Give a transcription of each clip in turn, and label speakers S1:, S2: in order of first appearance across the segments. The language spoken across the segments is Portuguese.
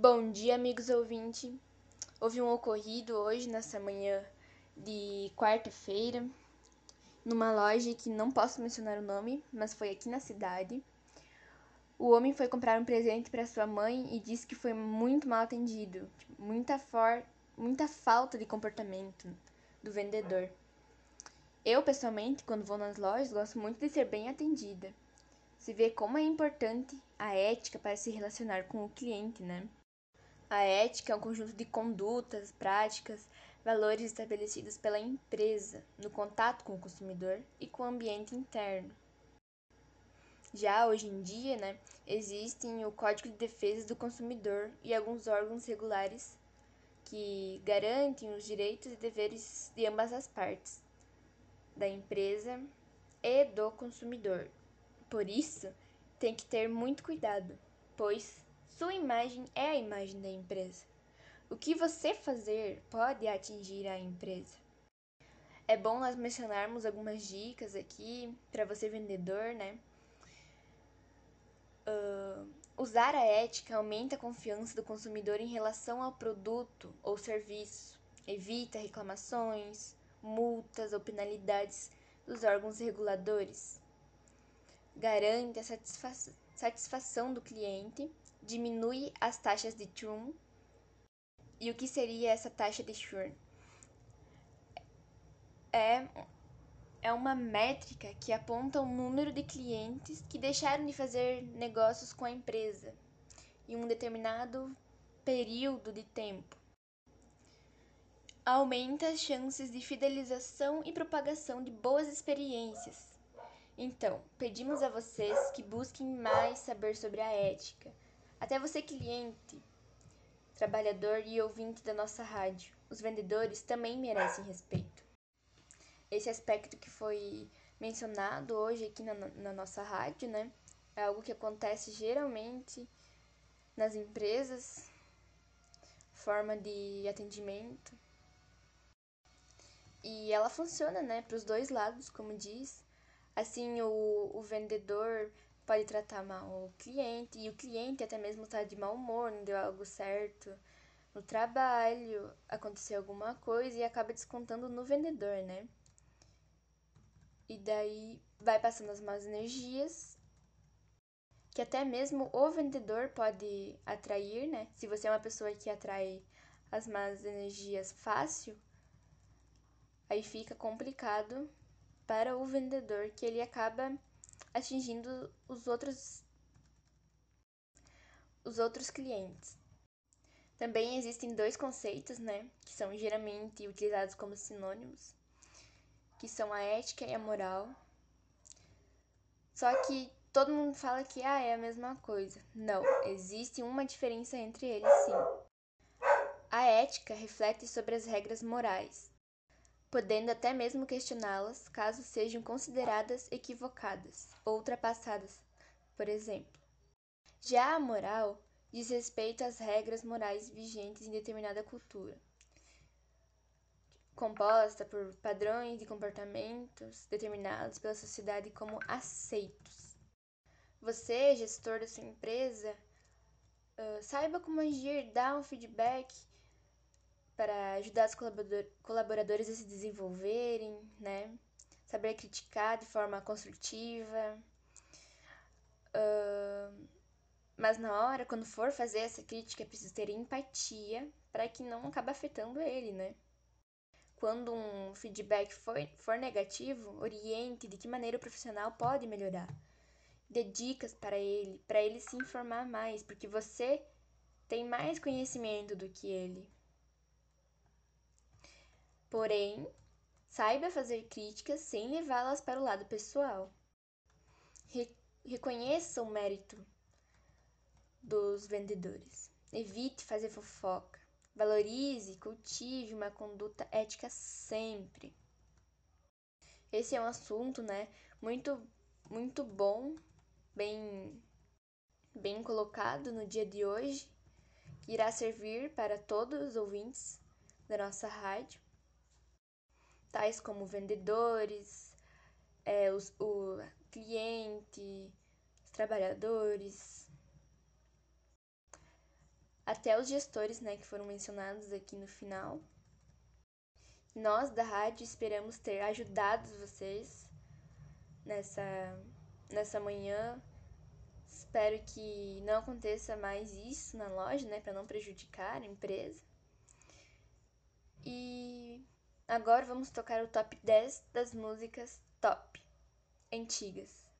S1: Bom dia, amigos ouvintes. Houve um ocorrido hoje, nessa manhã de quarta-feira, numa loja que não posso mencionar o nome, mas foi aqui na cidade. O homem foi comprar um presente para sua mãe e disse que foi muito mal atendido, muita, for muita falta de comportamento do vendedor. Eu, pessoalmente, quando vou nas lojas, gosto muito de ser bem atendida. Se vê como é importante a ética para se relacionar com o cliente, né? A ética é um conjunto de condutas, práticas, valores estabelecidos pela empresa no contato com o consumidor e com o ambiente interno. Já hoje em dia, né, existem o Código de Defesa do Consumidor e alguns órgãos regulares que garantem os direitos e deveres de ambas as partes, da empresa e do consumidor. Por isso, tem que ter muito cuidado, pois sua imagem é a imagem da empresa. O que você fazer pode atingir a empresa. É bom nós mencionarmos algumas dicas aqui para você vendedor, né? Uh, usar a ética aumenta a confiança do consumidor em relação ao produto ou serviço, evita reclamações, multas ou penalidades dos órgãos reguladores, garante a satisfação do cliente diminui as taxas de churn. E o que seria essa taxa de churn? É, é uma métrica que aponta o número de clientes que deixaram de fazer negócios com a empresa em um determinado período de tempo. Aumenta as chances de fidelização e propagação de boas experiências. Então, pedimos a vocês que busquem mais saber sobre a ética até você, cliente, trabalhador e ouvinte da nossa rádio, os vendedores também merecem respeito. Esse aspecto que foi mencionado hoje aqui na, na nossa rádio, né? É algo que acontece geralmente nas empresas, forma de atendimento. E ela funciona, né, para os dois lados, como diz. Assim, o, o vendedor pode tratar mal o cliente, e o cliente até mesmo está de mau humor, não deu algo certo no trabalho, aconteceu alguma coisa e acaba descontando no vendedor, né? E daí vai passando as más energias, que até mesmo o vendedor pode atrair, né? Se você é uma pessoa que atrai as más energias fácil, aí fica complicado para o vendedor que ele acaba atingindo os outros os outros clientes. Também existem dois conceitos, né, que são geralmente utilizados como sinônimos, que são a ética e a moral. Só que todo mundo fala que ah, é a mesma coisa. Não, existe uma diferença entre eles, sim. A ética reflete sobre as regras morais, podendo até mesmo questioná-las caso sejam consideradas equivocadas ou ultrapassadas, por exemplo. Já a moral diz respeito às regras morais vigentes em determinada cultura, composta por padrões de comportamentos determinados pela sociedade como aceitos. Você, gestor da sua empresa, saiba como agir, dar um feedback para ajudar os colaboradores a se desenvolverem, né? Saber criticar de forma construtiva. Uh, mas na hora, quando for fazer essa crítica, é preciso ter empatia para que não acabe afetando ele, né? Quando um feedback for, for negativo, oriente de que maneira o profissional pode melhorar. Dê dicas para ele, para ele se informar mais, porque você tem mais conhecimento do que ele. Porém, saiba fazer críticas sem levá-las para o lado pessoal. Re reconheça o mérito dos vendedores. Evite fazer fofoca. Valorize e cultive uma conduta ética sempre. Esse é um assunto, né, muito muito bom, bem bem colocado no dia de hoje, que irá servir para todos os ouvintes da nossa rádio tais como vendedores, é, os, o cliente, os trabalhadores. até os gestores, né, que foram mencionados aqui no final. Nós da rádio esperamos ter ajudado vocês nessa, nessa manhã. Espero que não aconteça mais isso na loja, né, para não prejudicar a empresa. E agora vamos tocar o top 10 das músicas top antigas.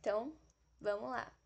S1: Então, vamos lá.